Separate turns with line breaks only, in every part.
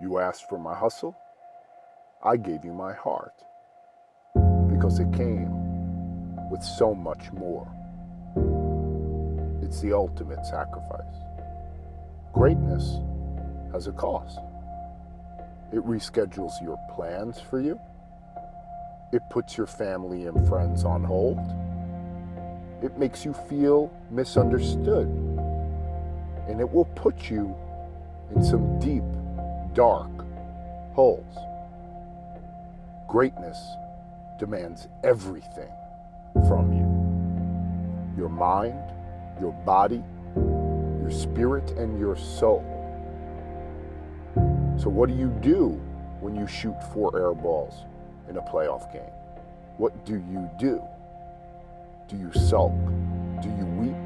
You asked for my hustle, I gave you my heart because it came with so much more. It's the ultimate sacrifice. Greatness has a cost. It reschedules your plans for you. It puts your family and friends on hold. It makes you feel misunderstood. And it will put you in some deep, dark holes. Greatness demands everything from you your mind, your body, your spirit, and your soul. So, what do you do when you shoot four air balls in a playoff game? What do you do? Do you sulk? Do you weep?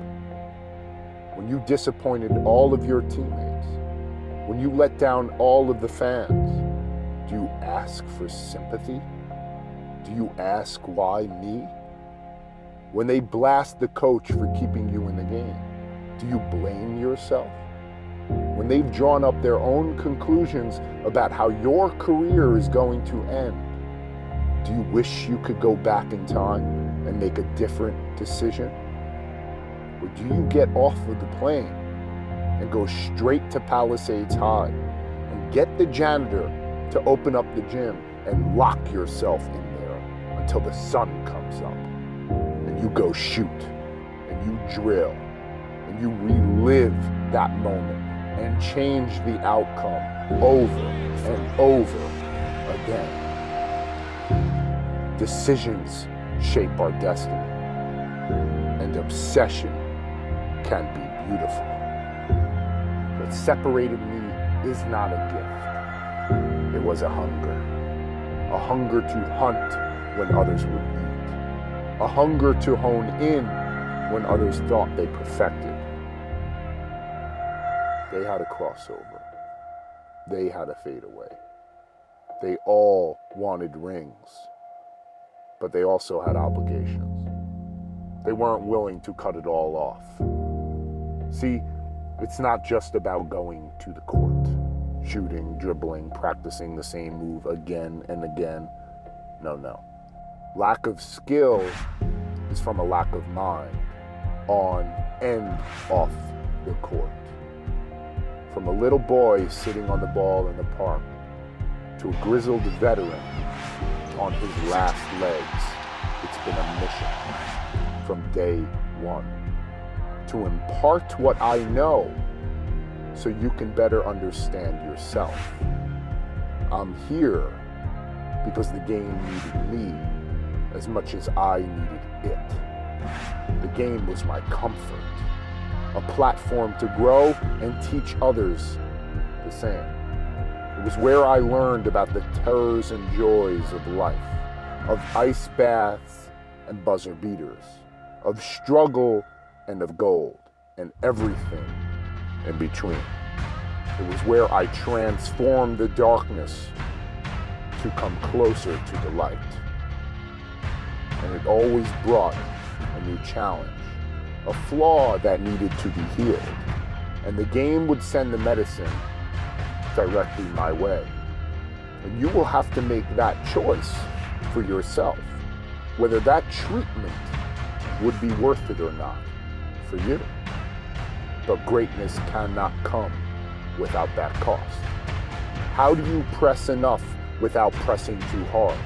When you disappointed all of your teammates? When you let down all of the fans? Do you ask for sympathy? Do you ask why me? When they blast the coach for keeping you in the game, do you blame yourself? When they've drawn up their own conclusions about how your career is going to end, do you wish you could go back in time and make a different decision? Or do you get off of the plane and go straight to Palisades High and get the janitor to open up the gym and lock yourself in there until the sun comes up? And you go shoot and you drill and you relive that moment and change the outcome over and over again. Decisions shape our destiny, and obsession can be beautiful. Separated me is not a gift, it was a hunger. A hunger to hunt when others would eat, a hunger to hone in when others thought they perfected. They had a crossover. They had a fade away. They all wanted rings, but they also had obligations. They weren't willing to cut it all off. See, it's not just about going to the court, shooting, dribbling, practicing the same move again and again. No, no. Lack of skill is from a lack of mind on and off the court. From a little boy sitting on the ball in the park to a grizzled veteran on his last legs, it's been a mission from day one to impart what I know so you can better understand yourself. I'm here because the game needed me as much as I needed it. The game was my comfort a platform to grow and teach others the same. It was where I learned about the terrors and joys of life, of ice baths and buzzer beaters, of struggle and of gold, and everything in between. It was where I transformed the darkness to come closer to the light. And it always brought a new challenge a flaw that needed to be healed, and the game would send the medicine directly my way. And you will have to make that choice for yourself, whether that treatment would be worth it or not for you. But greatness cannot come without that cost. How do you press enough without pressing too hard?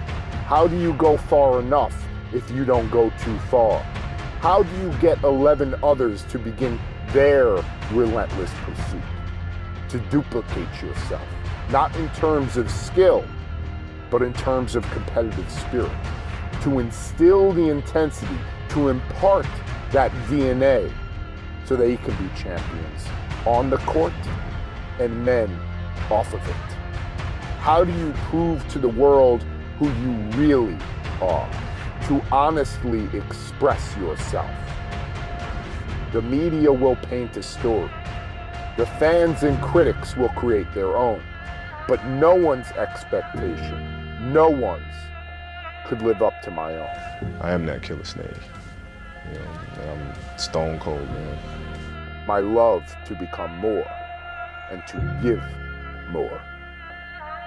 How do you go far enough if you don't go too far? How do you get 11 others to begin their relentless pursuit? To duplicate yourself, not in terms of skill, but in terms of competitive spirit. To instill the intensity, to impart that DNA so they can be champions on the court and men off of it. How do you prove to the world who you really are? to honestly express yourself. The media will paint a story. The fans and critics will create their own. But no one's expectation, no one's, could live up to my own.
I am that killer snake. You know, I'm stone cold, man.
My love to become more and to give more.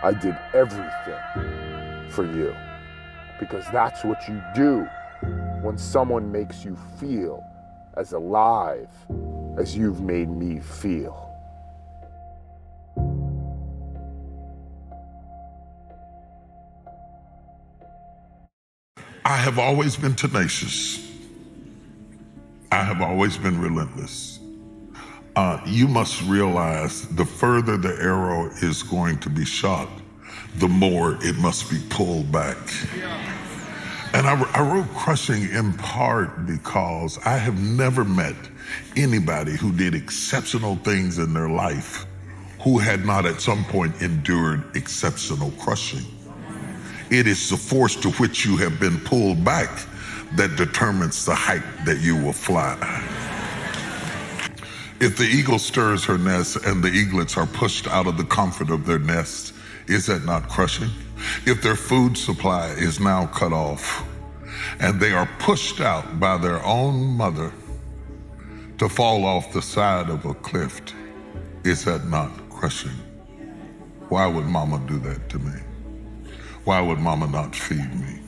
I did everything for you. Because that's what you do when someone makes you feel as alive as you've made me feel.
I have always been tenacious. I have always been relentless. Uh, you must realize the further the arrow is going to be shot, the more it must be pulled back. And I, I wrote Crushing in part because I have never met anybody who did exceptional things in their life who had not at some point endured exceptional crushing. It is the force to which you have been pulled back that determines the height that you will fly. If the eagle stirs her nest and the eaglets are pushed out of the comfort of their nest, is that not crushing? If their food supply is now cut off and they are pushed out by their own mother to fall off the side of a cliff, is that not crushing? Why would mama do that to me? Why would mama not feed me?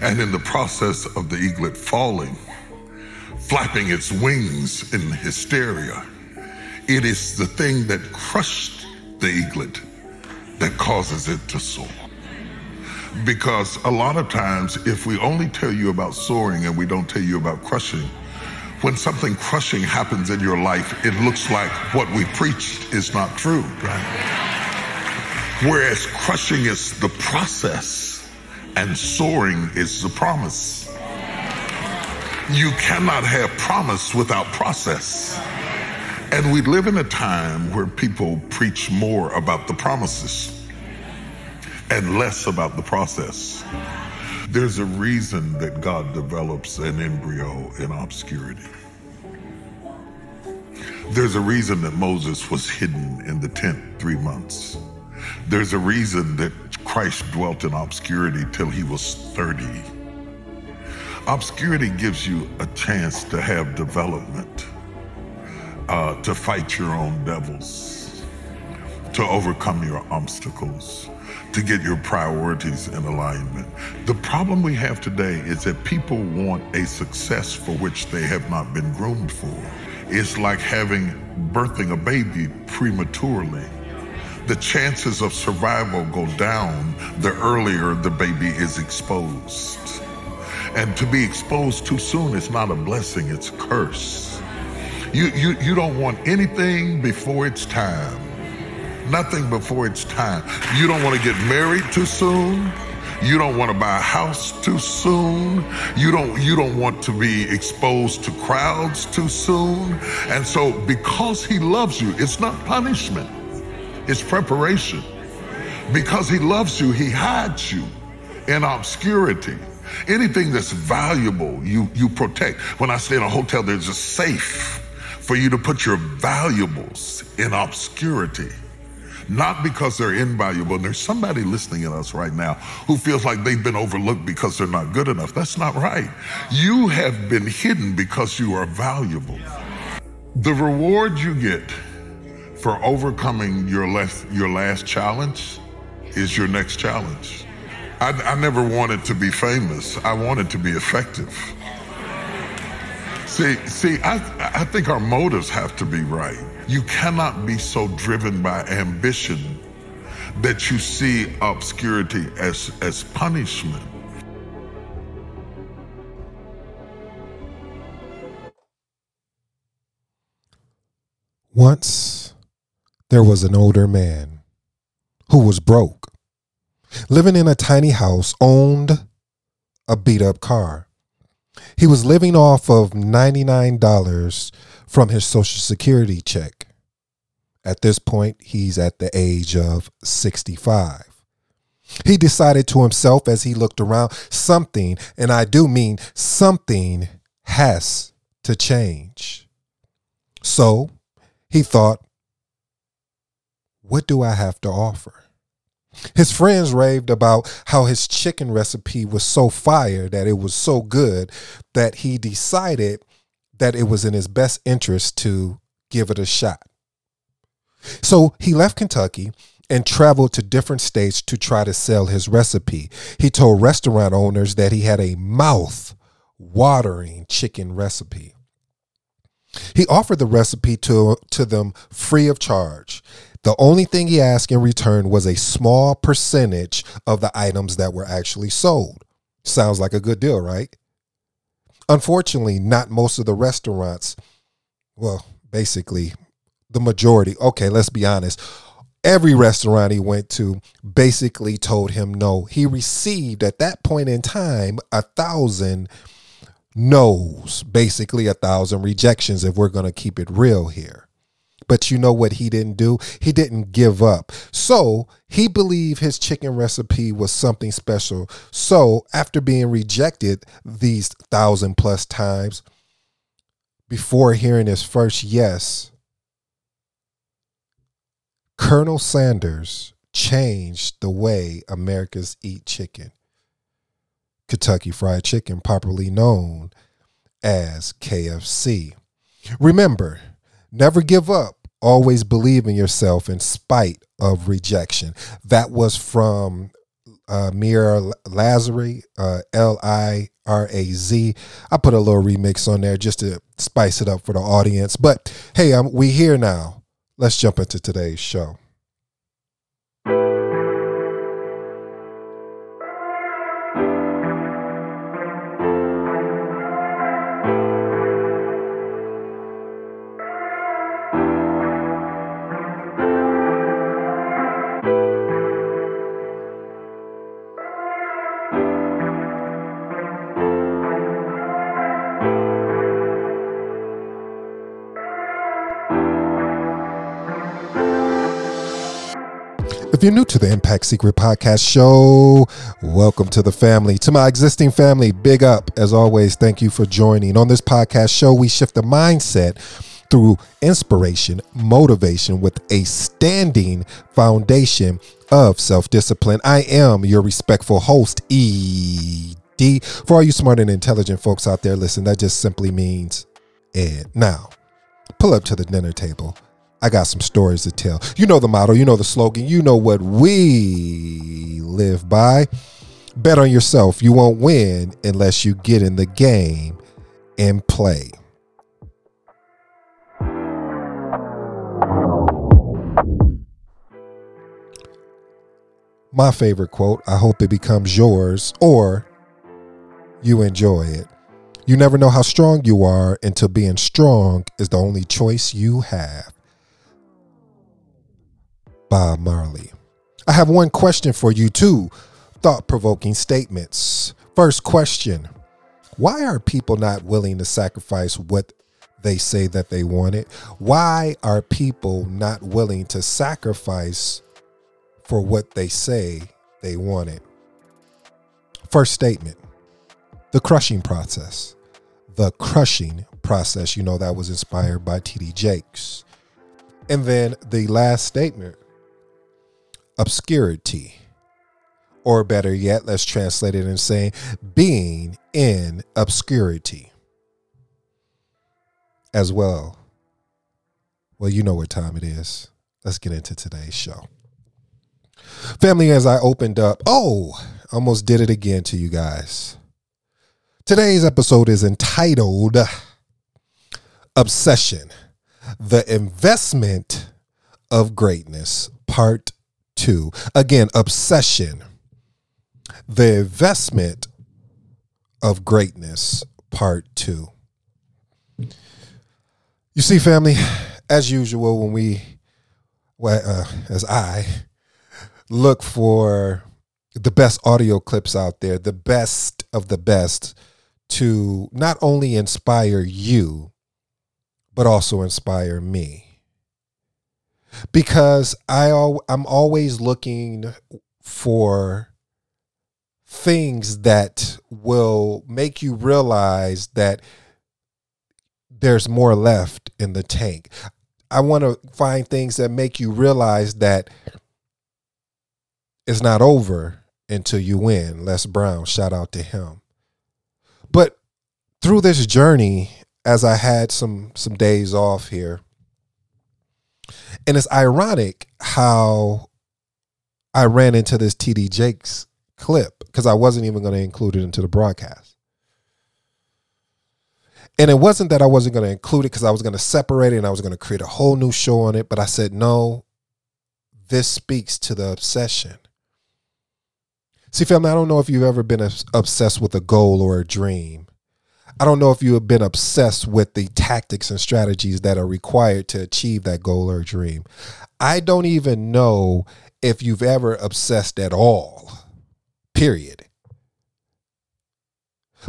And in the process of the eaglet falling, flapping its wings in hysteria, it is the thing that crushed the eaglet that causes it to soar. Because a lot of times, if we only tell you about soaring and we don't tell you about crushing, when something crushing happens in your life, it looks like what we preached is not true. Right? Whereas crushing is the process and soaring is the promise. You cannot have promise without process. And we live in a time where people preach more about the promises and less about the process. There's a reason that God develops an embryo in obscurity. There's a reason that Moses was hidden in the tent three months. There's a reason that Christ dwelt in obscurity till he was 30. Obscurity gives you a chance to have development, uh, to fight your own devils, to overcome your obstacles, to get your priorities in alignment. The problem we have today is that people want a success for which they have not been groomed for. It's like having birthing a baby prematurely the chances of survival go down the earlier the baby is exposed. And to be exposed too soon is not a blessing, it's a curse. You, you, you don't want anything before it's time. Nothing before it's time. You don't want to get married too soon. You don't want to buy a house too soon. You don't you don't want to be exposed to crowds too soon. And so because he loves you, it's not punishment. It's preparation. Because he loves you, he hides you in obscurity. Anything that's valuable, you, you protect. When I stay in a hotel, there's a safe for you to put your valuables in obscurity. Not because they're invaluable. And there's somebody listening to us right now who feels like they've been overlooked because they're not good enough. That's not right. You have been hidden because you are valuable. The reward you get for overcoming your last, your last challenge is your next challenge. I, I never wanted to be famous. I wanted to be effective. See, see, I, I think our motives have to be right. You cannot be so driven by ambition that you see obscurity as, as punishment.
Once there was an older man who was broke, living in a tiny house, owned a beat up car. He was living off of $99 from his Social Security check. At this point, he's at the age of 65. He decided to himself as he looked around something, and I do mean something, has to change. So he thought, what do I have to offer? His friends raved about how his chicken recipe was so fire that it was so good that he decided that it was in his best interest to give it a shot. So he left Kentucky and traveled to different states to try to sell his recipe. He told restaurant owners that he had a mouth watering chicken recipe. He offered the recipe to, to them free of charge. The only thing he asked in return was a small percentage of the items that were actually sold. Sounds like a good deal, right? Unfortunately, not most of the restaurants, well, basically, the majority, okay, let's be honest, every restaurant he went to basically told him no. He received at that point in time a thousand no's, basically a thousand rejections if we're going to keep it real here. But you know what he didn't do? He didn't give up. So he believed his chicken recipe was something special. So after being rejected these thousand plus times, before hearing his first yes, Colonel Sanders changed the way Americans eat chicken. Kentucky Fried Chicken, popularly known as KFC. Remember, never give up. Always believe in yourself in spite of rejection. That was from uh, Mira Lazary, uh, L I R A Z. I put a little remix on there just to spice it up for the audience. But hey, um, we here now. Let's jump into today's show. You're new to the Impact Secret Podcast Show, welcome to the family. To my existing family, big up. As always, thank you for joining. On this podcast show, we shift the mindset through inspiration, motivation with a standing foundation of self discipline. I am your respectful host, ED. For all you smart and intelligent folks out there, listen, that just simply means Ed. Now, pull up to the dinner table I got some stories to tell. You know the motto, you know the slogan, you know what we live by. Bet on yourself. You won't win unless you get in the game and play. My favorite quote, I hope it becomes yours or you enjoy it. You never know how strong you are until being strong is the only choice you have. Bob Marley. I have one question for you, too. thought provoking statements. First question Why are people not willing to sacrifice what they say that they wanted? Why are people not willing to sacrifice for what they say they wanted? First statement the crushing process. The crushing process, you know, that was inspired by T.D. Jakes. And then the last statement obscurity. Or better yet, let's translate it and say being in obscurity as well. Well, you know what time it is. Let's get into today's show. Family, as I opened up, oh, almost did it again to you guys. Today's episode is entitled Obsession The Investment of Greatness, Part two. Again, obsession, the investment of greatness, part two. You see, family, as usual, when we, well, uh, as I look for the best audio clips out there, the best of the best to not only inspire you, but also inspire me because I al- I'm always looking for things that will make you realize that there's more left in the tank. I want to find things that make you realize that it's not over until you win. Les Brown, shout out to him. But through this journey, as I had some some days off here, and it's ironic how I ran into this TD Jakes clip because I wasn't even going to include it into the broadcast. And it wasn't that I wasn't going to include it because I was going to separate it and I was going to create a whole new show on it. But I said, no, this speaks to the obsession. See, family, I don't know if you've ever been obsessed with a goal or a dream. I don't know if you have been obsessed with the tactics and strategies that are required to achieve that goal or dream. I don't even know if you've ever obsessed at all, period.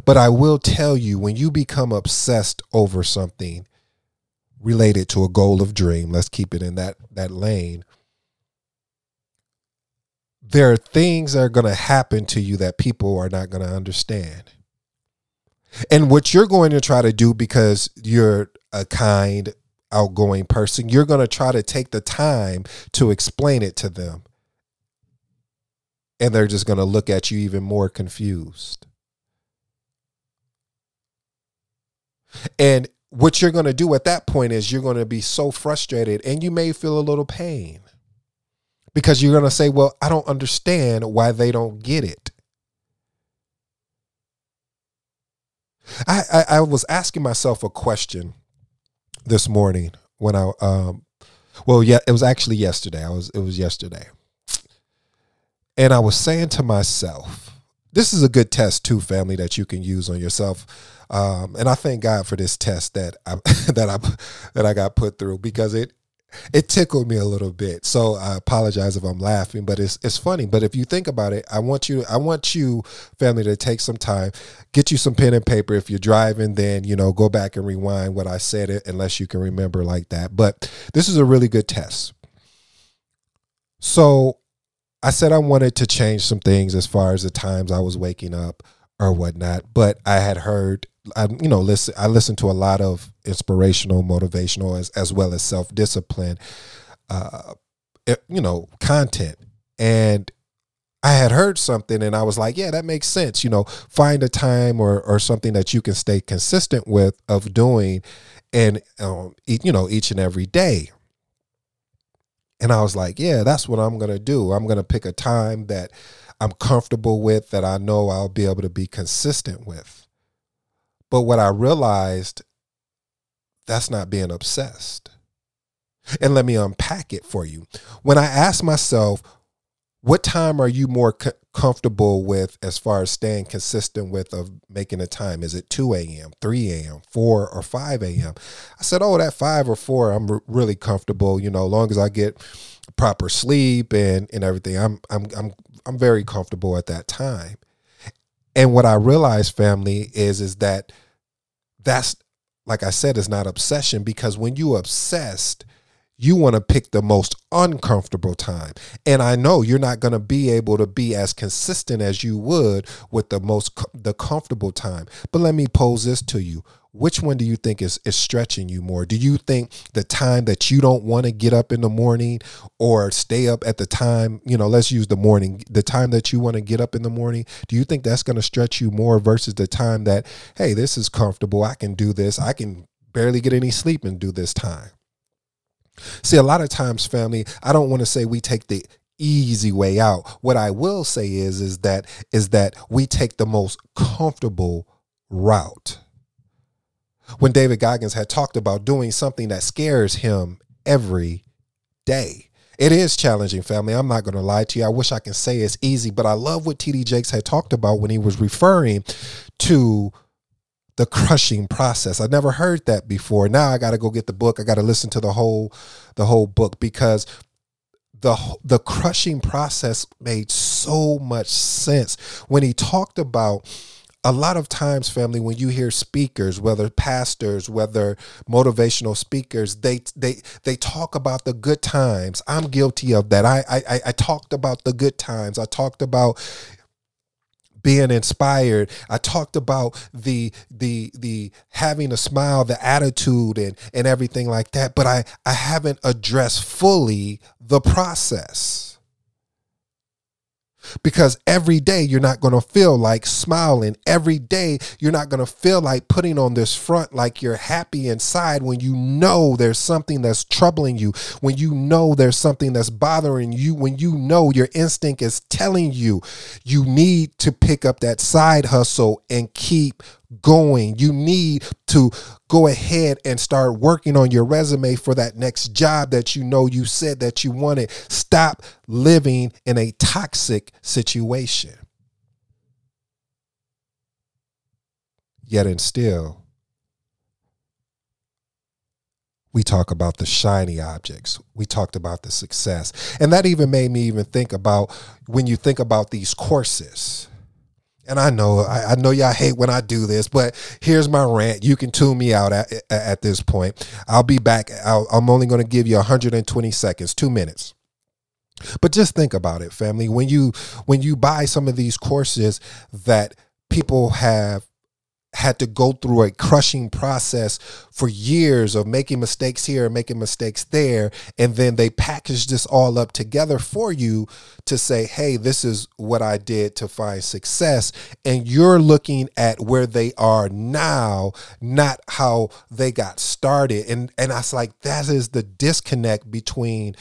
But I will tell you when you become obsessed over something related to a goal of dream, let's keep it in that that lane. There are things that are going to happen to you that people are not going to understand. And what you're going to try to do because you're a kind, outgoing person, you're going to try to take the time to explain it to them. And they're just going to look at you even more confused. And what you're going to do at that point is you're going to be so frustrated and you may feel a little pain because you're going to say, Well, I don't understand why they don't get it. I, I, I was asking myself a question this morning when I um well yeah it was actually yesterday. I was it was yesterday. And I was saying to myself this is a good test too family that you can use on yourself. Um, and I thank God for this test that I that I that I got put through because it it tickled me a little bit. So I apologize if I'm laughing, but it's it's funny. But if you think about it, I want you I want you family to take some time, get you some pen and paper. If you're driving, then you know go back and rewind what I said it unless you can remember like that. But this is a really good test. So I said I wanted to change some things as far as the times I was waking up or whatnot, but I had heard I you know listen I listen to a lot of inspirational, motivational as as well as self discipline, uh, you know, content, and I had heard something and I was like, yeah, that makes sense. You know, find a time or or something that you can stay consistent with of doing, and um, you know, each and every day. And I was like, yeah, that's what I'm gonna do. I'm gonna pick a time that I'm comfortable with, that I know I'll be able to be consistent with. But what I realized, that's not being obsessed. And let me unpack it for you. When I ask myself, what time are you more co- comfortable with as far as staying consistent with of making a time? Is it 2 a.m., 3 a.m., 4 or 5 a.m.? I said, oh, that 5 or 4, I'm r- really comfortable, you know, as long as I get proper sleep and, and everything. I'm, I'm, I'm, I'm very comfortable at that time. And what I realized, family, is is that that's like I said, is not obsession because when you obsessed, you want to pick the most uncomfortable time. And I know you're not going to be able to be as consistent as you would with the most the comfortable time. But let me pose this to you which one do you think is, is stretching you more? Do you think the time that you don't want to get up in the morning or stay up at the time, you know, let's use the morning, the time that you want to get up in the morning, do you think that's going to stretch you more versus the time that, hey, this is comfortable, I can do this, I can barely get any sleep and do this time? See, a lot of times, family, I don't want to say we take the easy way out. What I will say is is that is that we take the most comfortable route when David Goggins had talked about doing something that scares him every day. It is challenging, family. I'm not going to lie to you. I wish I can say it's easy, but I love what TD Jakes had talked about when he was referring to the crushing process. I never heard that before. Now I got to go get the book. I got to listen to the whole the whole book because the the crushing process made so much sense when he talked about a lot of times family when you hear speakers whether pastors whether motivational speakers they they they talk about the good times. I'm guilty of that. I i i talked about the good times. I talked about being inspired. I talked about the the the having a smile the attitude and and everything like that but i i haven't addressed fully the process because every day you're not going to feel like smiling. Every day you're not going to feel like putting on this front like you're happy inside when you know there's something that's troubling you, when you know there's something that's bothering you, when you know your instinct is telling you you need to pick up that side hustle and keep going. You need to go ahead and start working on your resume for that next job that you know you said that you wanted. Stop living in a toxic situation. Yet and still, we talk about the shiny objects. We talked about the success. And that even made me even think about when you think about these courses and I know I, I, know y'all hate when I do this, but here's my rant. You can tune me out at, at this point. I'll be back. i am only going to give you 120 seconds, two minutes. But just think about it, family. When you when you buy some of these courses that people have had to go through a crushing process for years of making mistakes here and making mistakes there. And then they package this all up together for you to say, hey, this is what I did to find success. And you're looking at where they are now, not how they got started. And and I was like, that is the disconnect between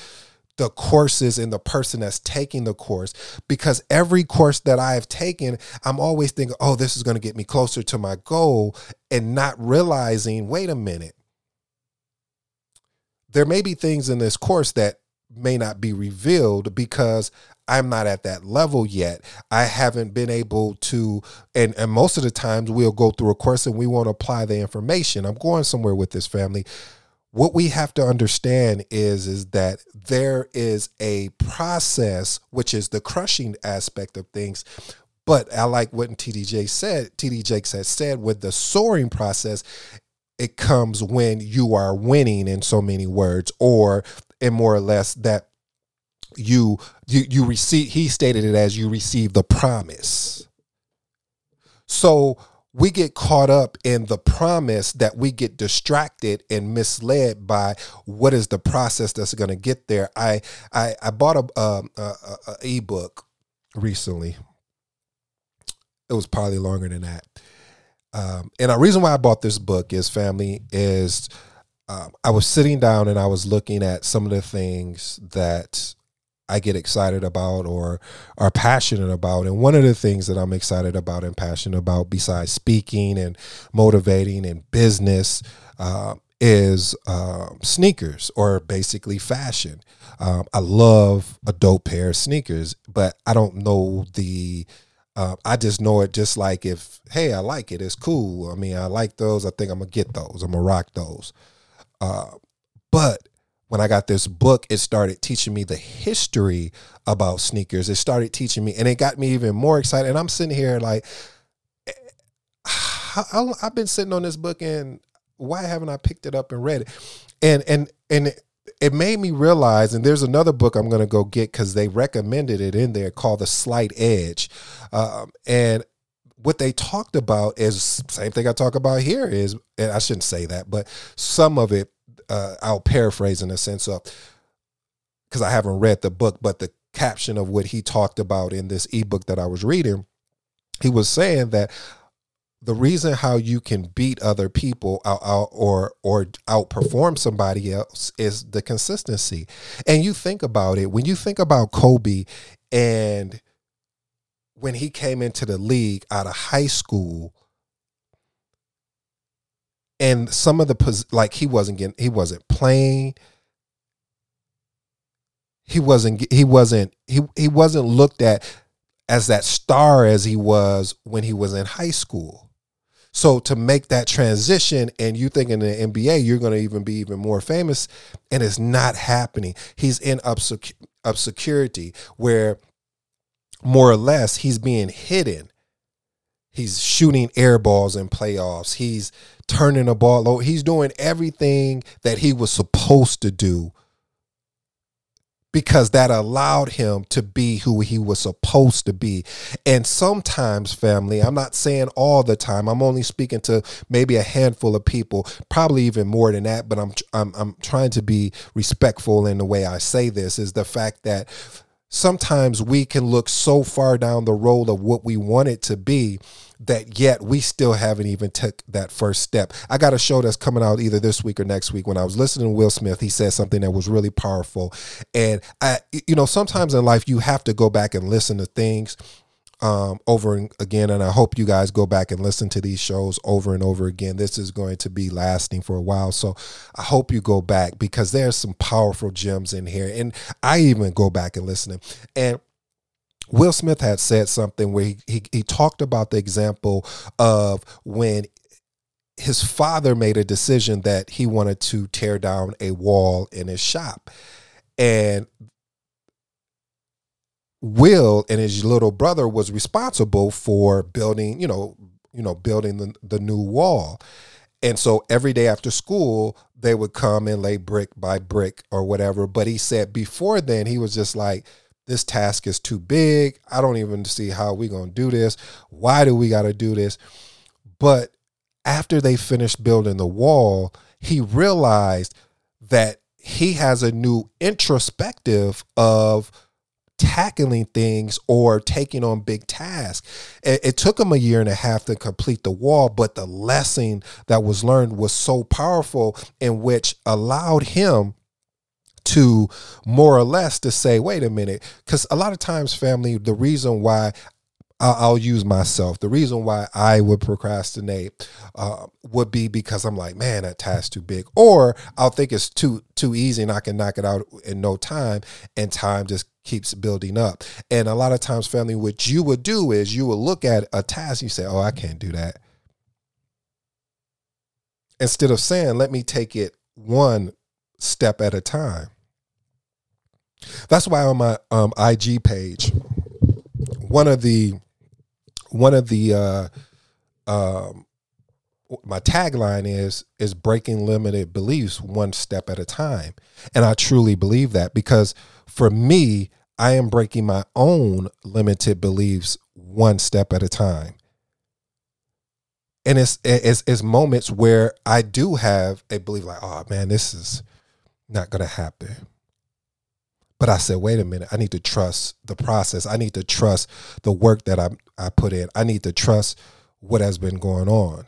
the courses and the person that's taking the course because every course that I have taken, I'm always thinking, oh, this is going to get me closer to my goal and not realizing, wait a minute. There may be things in this course that may not be revealed because I'm not at that level yet. I haven't been able to, and, and most of the times we'll go through a course and we won't apply the information. I'm going somewhere with this family what we have to understand is is that there is a process which is the crushing aspect of things. But i like what tdj said tdj said said with the soaring process it comes when you are winning in so many words or and more or less that you you you receive he stated it as you receive the promise. So we get caught up in the promise that we get distracted and misled by what is the process that's going to get there. I I, I bought a, um, a, a, ebook recently. It was probably longer than that. Um, and the reason why I bought this book is family is um, I was sitting down and I was looking at some of the things that I get excited about or are passionate about. And one of the things that I'm excited about and passionate about, besides speaking and motivating and business, uh, is uh, sneakers or basically fashion. Um, I love a dope pair of sneakers, but I don't know the. Uh, I just know it just like if, hey, I like it, it's cool. I mean, I like those. I think I'm gonna get those. I'm gonna rock those. Uh, but when I got this book, it started teaching me the history about sneakers. It started teaching me, and it got me even more excited. And I'm sitting here like, I've been sitting on this book, and why haven't I picked it up and read it? And and and it, it made me realize, and there's another book I'm going to go get because they recommended it in there called The Slight Edge, um, and what they talked about is same thing I talk about here is, and I shouldn't say that, but some of it uh, I'll paraphrase in a sense of because I haven't read the book, but the caption of what he talked about in this ebook that I was reading, he was saying that the reason how you can beat other people out, out, or or outperform somebody else is the consistency. And you think about it when you think about Kobe and when he came into the league out of high school and some of the like he wasn't getting he wasn't playing. He wasn't he wasn't he he wasn't looked at as that star as he was when he was in high school. So to make that transition and you think in the NBA you're going to even be even more famous and it's not happening. He's in obscurity where more or less he's being hidden he's shooting air balls in playoffs he's turning the ball over. He's doing everything that he was supposed to do because that allowed him to be who he was supposed to be. And sometimes, family, I'm not saying all the time. I'm only speaking to maybe a handful of people, probably even more than that, but I'm I'm I'm trying to be respectful in the way I say this is the fact that sometimes we can look so far down the road of what we want it to be that yet we still haven't even took that first step. I got a show that's coming out either this week or next week. When I was listening to Will Smith, he said something that was really powerful. And I, you know, sometimes in life you have to go back and listen to things um, over and again. And I hope you guys go back and listen to these shows over and over again. This is going to be lasting for a while. So I hope you go back because there's some powerful gems in here. And I even go back and listen. And Will Smith had said something where he, he, he talked about the example of when his father made a decision that he wanted to tear down a wall in his shop. And Will and his little brother was responsible for building, you know, you know, building the, the new wall. And so every day after school, they would come and lay brick by brick or whatever. But he said before then, he was just like, this task is too big. I don't even see how we're going to do this. Why do we got to do this? But after they finished building the wall, he realized that he has a new introspective of tackling things or taking on big tasks. It, it, took him a year and a half to complete the wall, but the lesson that was learned was so powerful, in which allowed him to more or less to say, wait a minute, because a lot of times, family, the reason why I'll, use myself. The reason why I would procrastinate uh, would be because I'm like, man, that task's too big, or I'll think it's too too easy and I can knock it out in no time, and time just keeps building up. And a lot of times, family, what you would do is you would look at a task, you say, oh, I can't do that. Instead of saying, let me take it one step at a time. That's why on my um, IG page, one of the one of the uh, um, my tagline is is breaking limited beliefs one step at a time. And i truly believe that because for me i am breaking my own limited beliefs one step at a time. And it's it's, it's moments where i do have a belief like oh man this is not gonna happen but I said, wait a minute, I need to trust the process. I need to trust the work that I I put in. I need to trust what has been going on.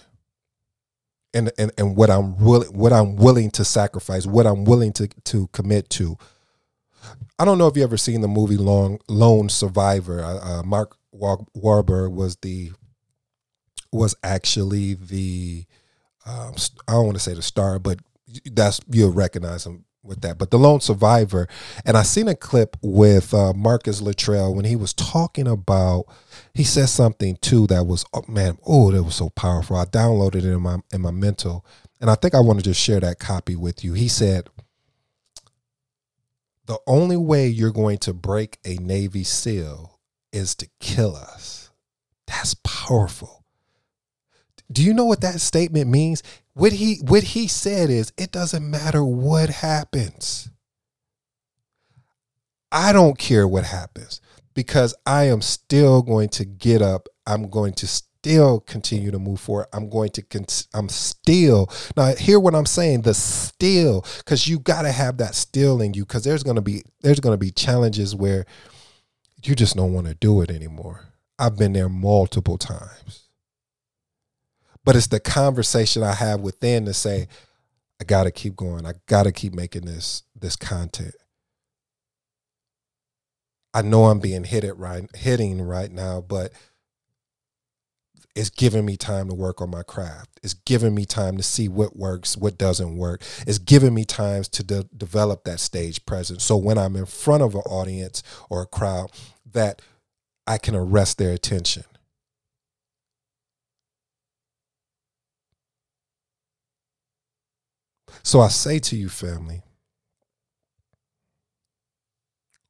And, and, and what I'm willing what I'm willing to sacrifice, what I'm willing to to commit to. I don't know if you ever seen the movie Long Lone Survivor. Uh, uh, Mark Wahlberg was the was actually the um, I don't want to say the star, but that's you'll recognize him with that. But the lone survivor, and I seen a clip with uh, Marcus Luttrell when he was talking about. He said something too that was oh, man, oh, that was so powerful. I downloaded it in my in my mental, and I think I want to just share that copy with you. He said, "The only way you're going to break a Navy SEAL is to kill us." That's powerful. Do you know what that statement means? What he what he said is it doesn't matter what happens. I don't care what happens because I am still going to get up. I'm going to still continue to move forward. I'm going to con- I'm still now hear what I'm saying the still cuz you got to have that still in you cuz there's going to be there's going to be challenges where you just don't want to do it anymore. I've been there multiple times but it's the conversation I have within to say, I gotta keep going. I gotta keep making this this content. I know I'm being hit it right hitting right now, but it's giving me time to work on my craft. It's giving me time to see what works, what doesn't work. It's giving me times to de- develop that stage presence. So when I'm in front of an audience or a crowd, that I can arrest their attention. So I say to you, family,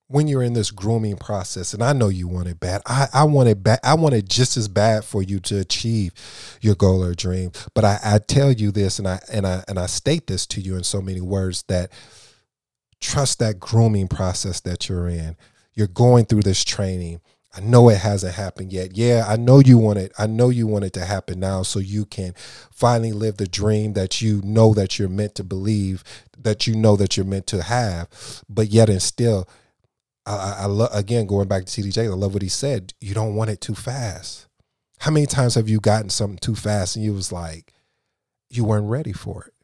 when you're in this grooming process, and I know you want it bad, I, I want it bad. I want it just as bad for you to achieve your goal or dream. But I, I tell you this, and I and I and I state this to you in so many words that trust that grooming process that you're in. You're going through this training I know it hasn't happened yet. Yeah, I know you want it. I know you want it to happen now so you can finally live the dream that you know that you're meant to believe, that you know that you're meant to have. But yet and still, I, I love again going back to TDJ. I love what he said. You don't want it too fast. How many times have you gotten something too fast and you was like, you weren't ready for it?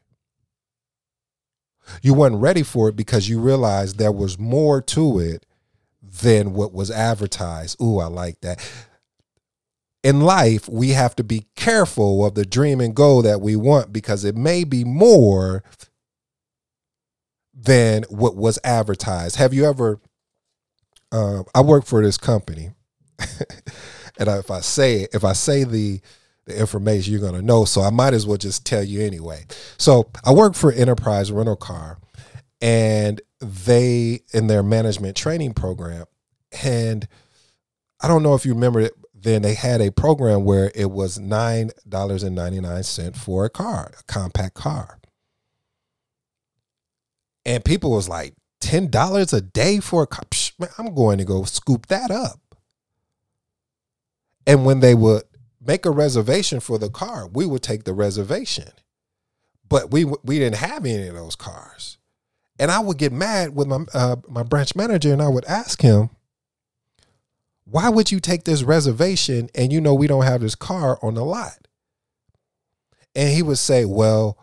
You weren't ready for it because you realized there was more to it than what was advertised. Ooh, I like that. In life, we have to be careful of the dream and goal that we want because it may be more than what was advertised. Have you ever? Uh, I work for this company, and if I say if I say the the information you're going to know, so I might as well just tell you anyway. So I work for Enterprise Rental Car, and they in their management training program, and I don't know if you remember it. Then they had a program where it was nine dollars and ninety nine cent for a car, a compact car and people was like ten dollars a day for a cup. Psh, man, I'm going to go scoop that up. And when they would make a reservation for the car, we would take the reservation, but we we didn't have any of those cars. And I would get mad with my uh, my branch manager, and I would ask him, "Why would you take this reservation and you know we don't have this car on the lot?" And he would say, "Well."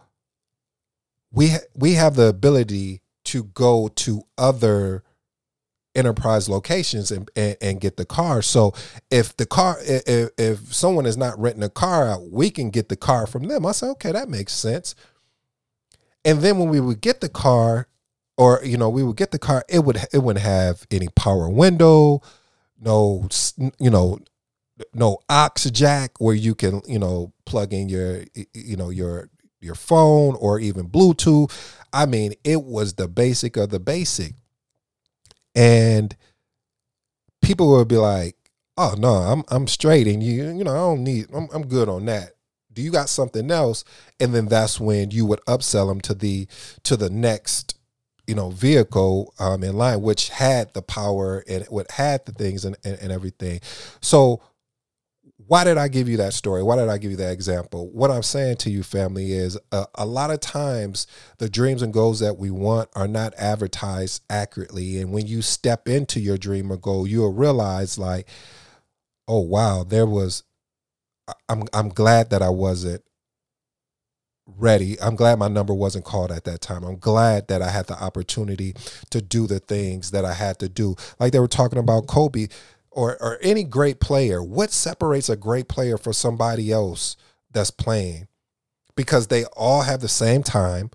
we we have the ability to go to other enterprise locations and, and, and get the car. So if the car if, if someone is not renting a car out, we can get the car from them. I said, okay, that makes sense. And then when we would get the car, or you know, we would get the car, it would it wouldn't have any power window, no you know, no aux jack where you can you know plug in your you know your your phone or even Bluetooth. I mean, it was the basic of the basic. And people would be like, "Oh no, I'm I'm straight, and you you know I don't need I'm I'm good on that." Do you got something else? And then that's when you would upsell them to the to the next you know vehicle um, in line, which had the power and what had the things and, and, and everything. So why did I give you that story? Why did I give you that example? What I'm saying to you, family, is uh, a lot of times the dreams and goals that we want are not advertised accurately. And when you step into your dream or goal, you'll realize, like, oh, wow, there was, I'm, I'm glad that I wasn't ready. I'm glad my number wasn't called at that time. I'm glad that I had the opportunity to do the things that I had to do. Like they were talking about Kobe or or any great player, what separates a great player from somebody else that's playing? Because they all have the same time.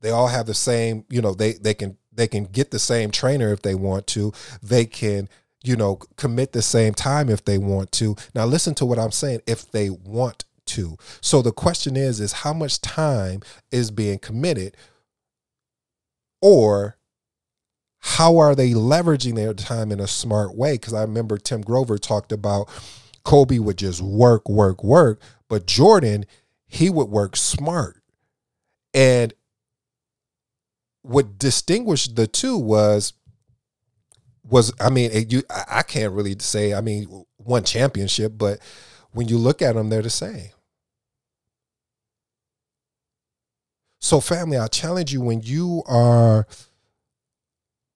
They all have the same, you know, they they can they can get the same trainer if they want to. They can, you know, commit the same time if they want to. Now listen to what I'm saying, if they want to. So the question is is how much time is being committed or how are they leveraging their time in a smart way? Because I remember Tim Grover talked about Kobe would just work, work, work, but Jordan, he would work smart. And what distinguished the two was was I mean you I can't really say I mean one championship, but when you look at them, they're the same. So, family, I challenge you when you are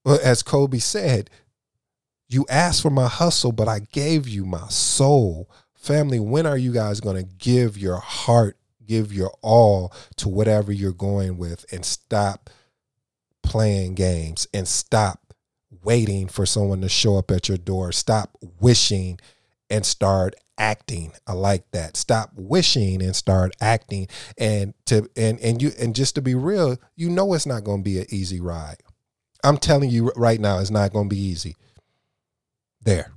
as Kobe said, you asked for my hustle, but I gave you my soul. Family, when are you guys going to give your heart, give your all to whatever you're going with and stop playing games and stop waiting for someone to show up at your door? Stop wishing and start acting. I like that. Stop wishing and start acting. And to and and you and just to be real, you know it's not going to be an easy ride. I'm telling you right now, it's not going to be easy. There.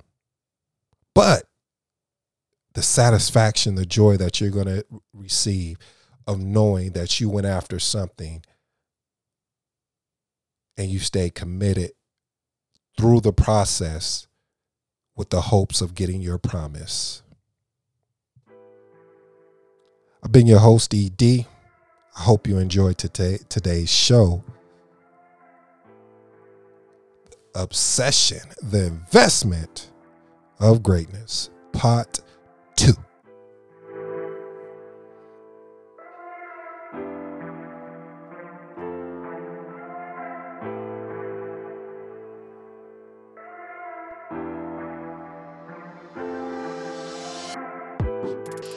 But the satisfaction, the joy that you're going to receive of knowing that you went after something and you stayed committed through the process with the hopes of getting your promise. I've been your host, ED. I hope you enjoyed today, today's show obsession, the investment of greatness. Part two.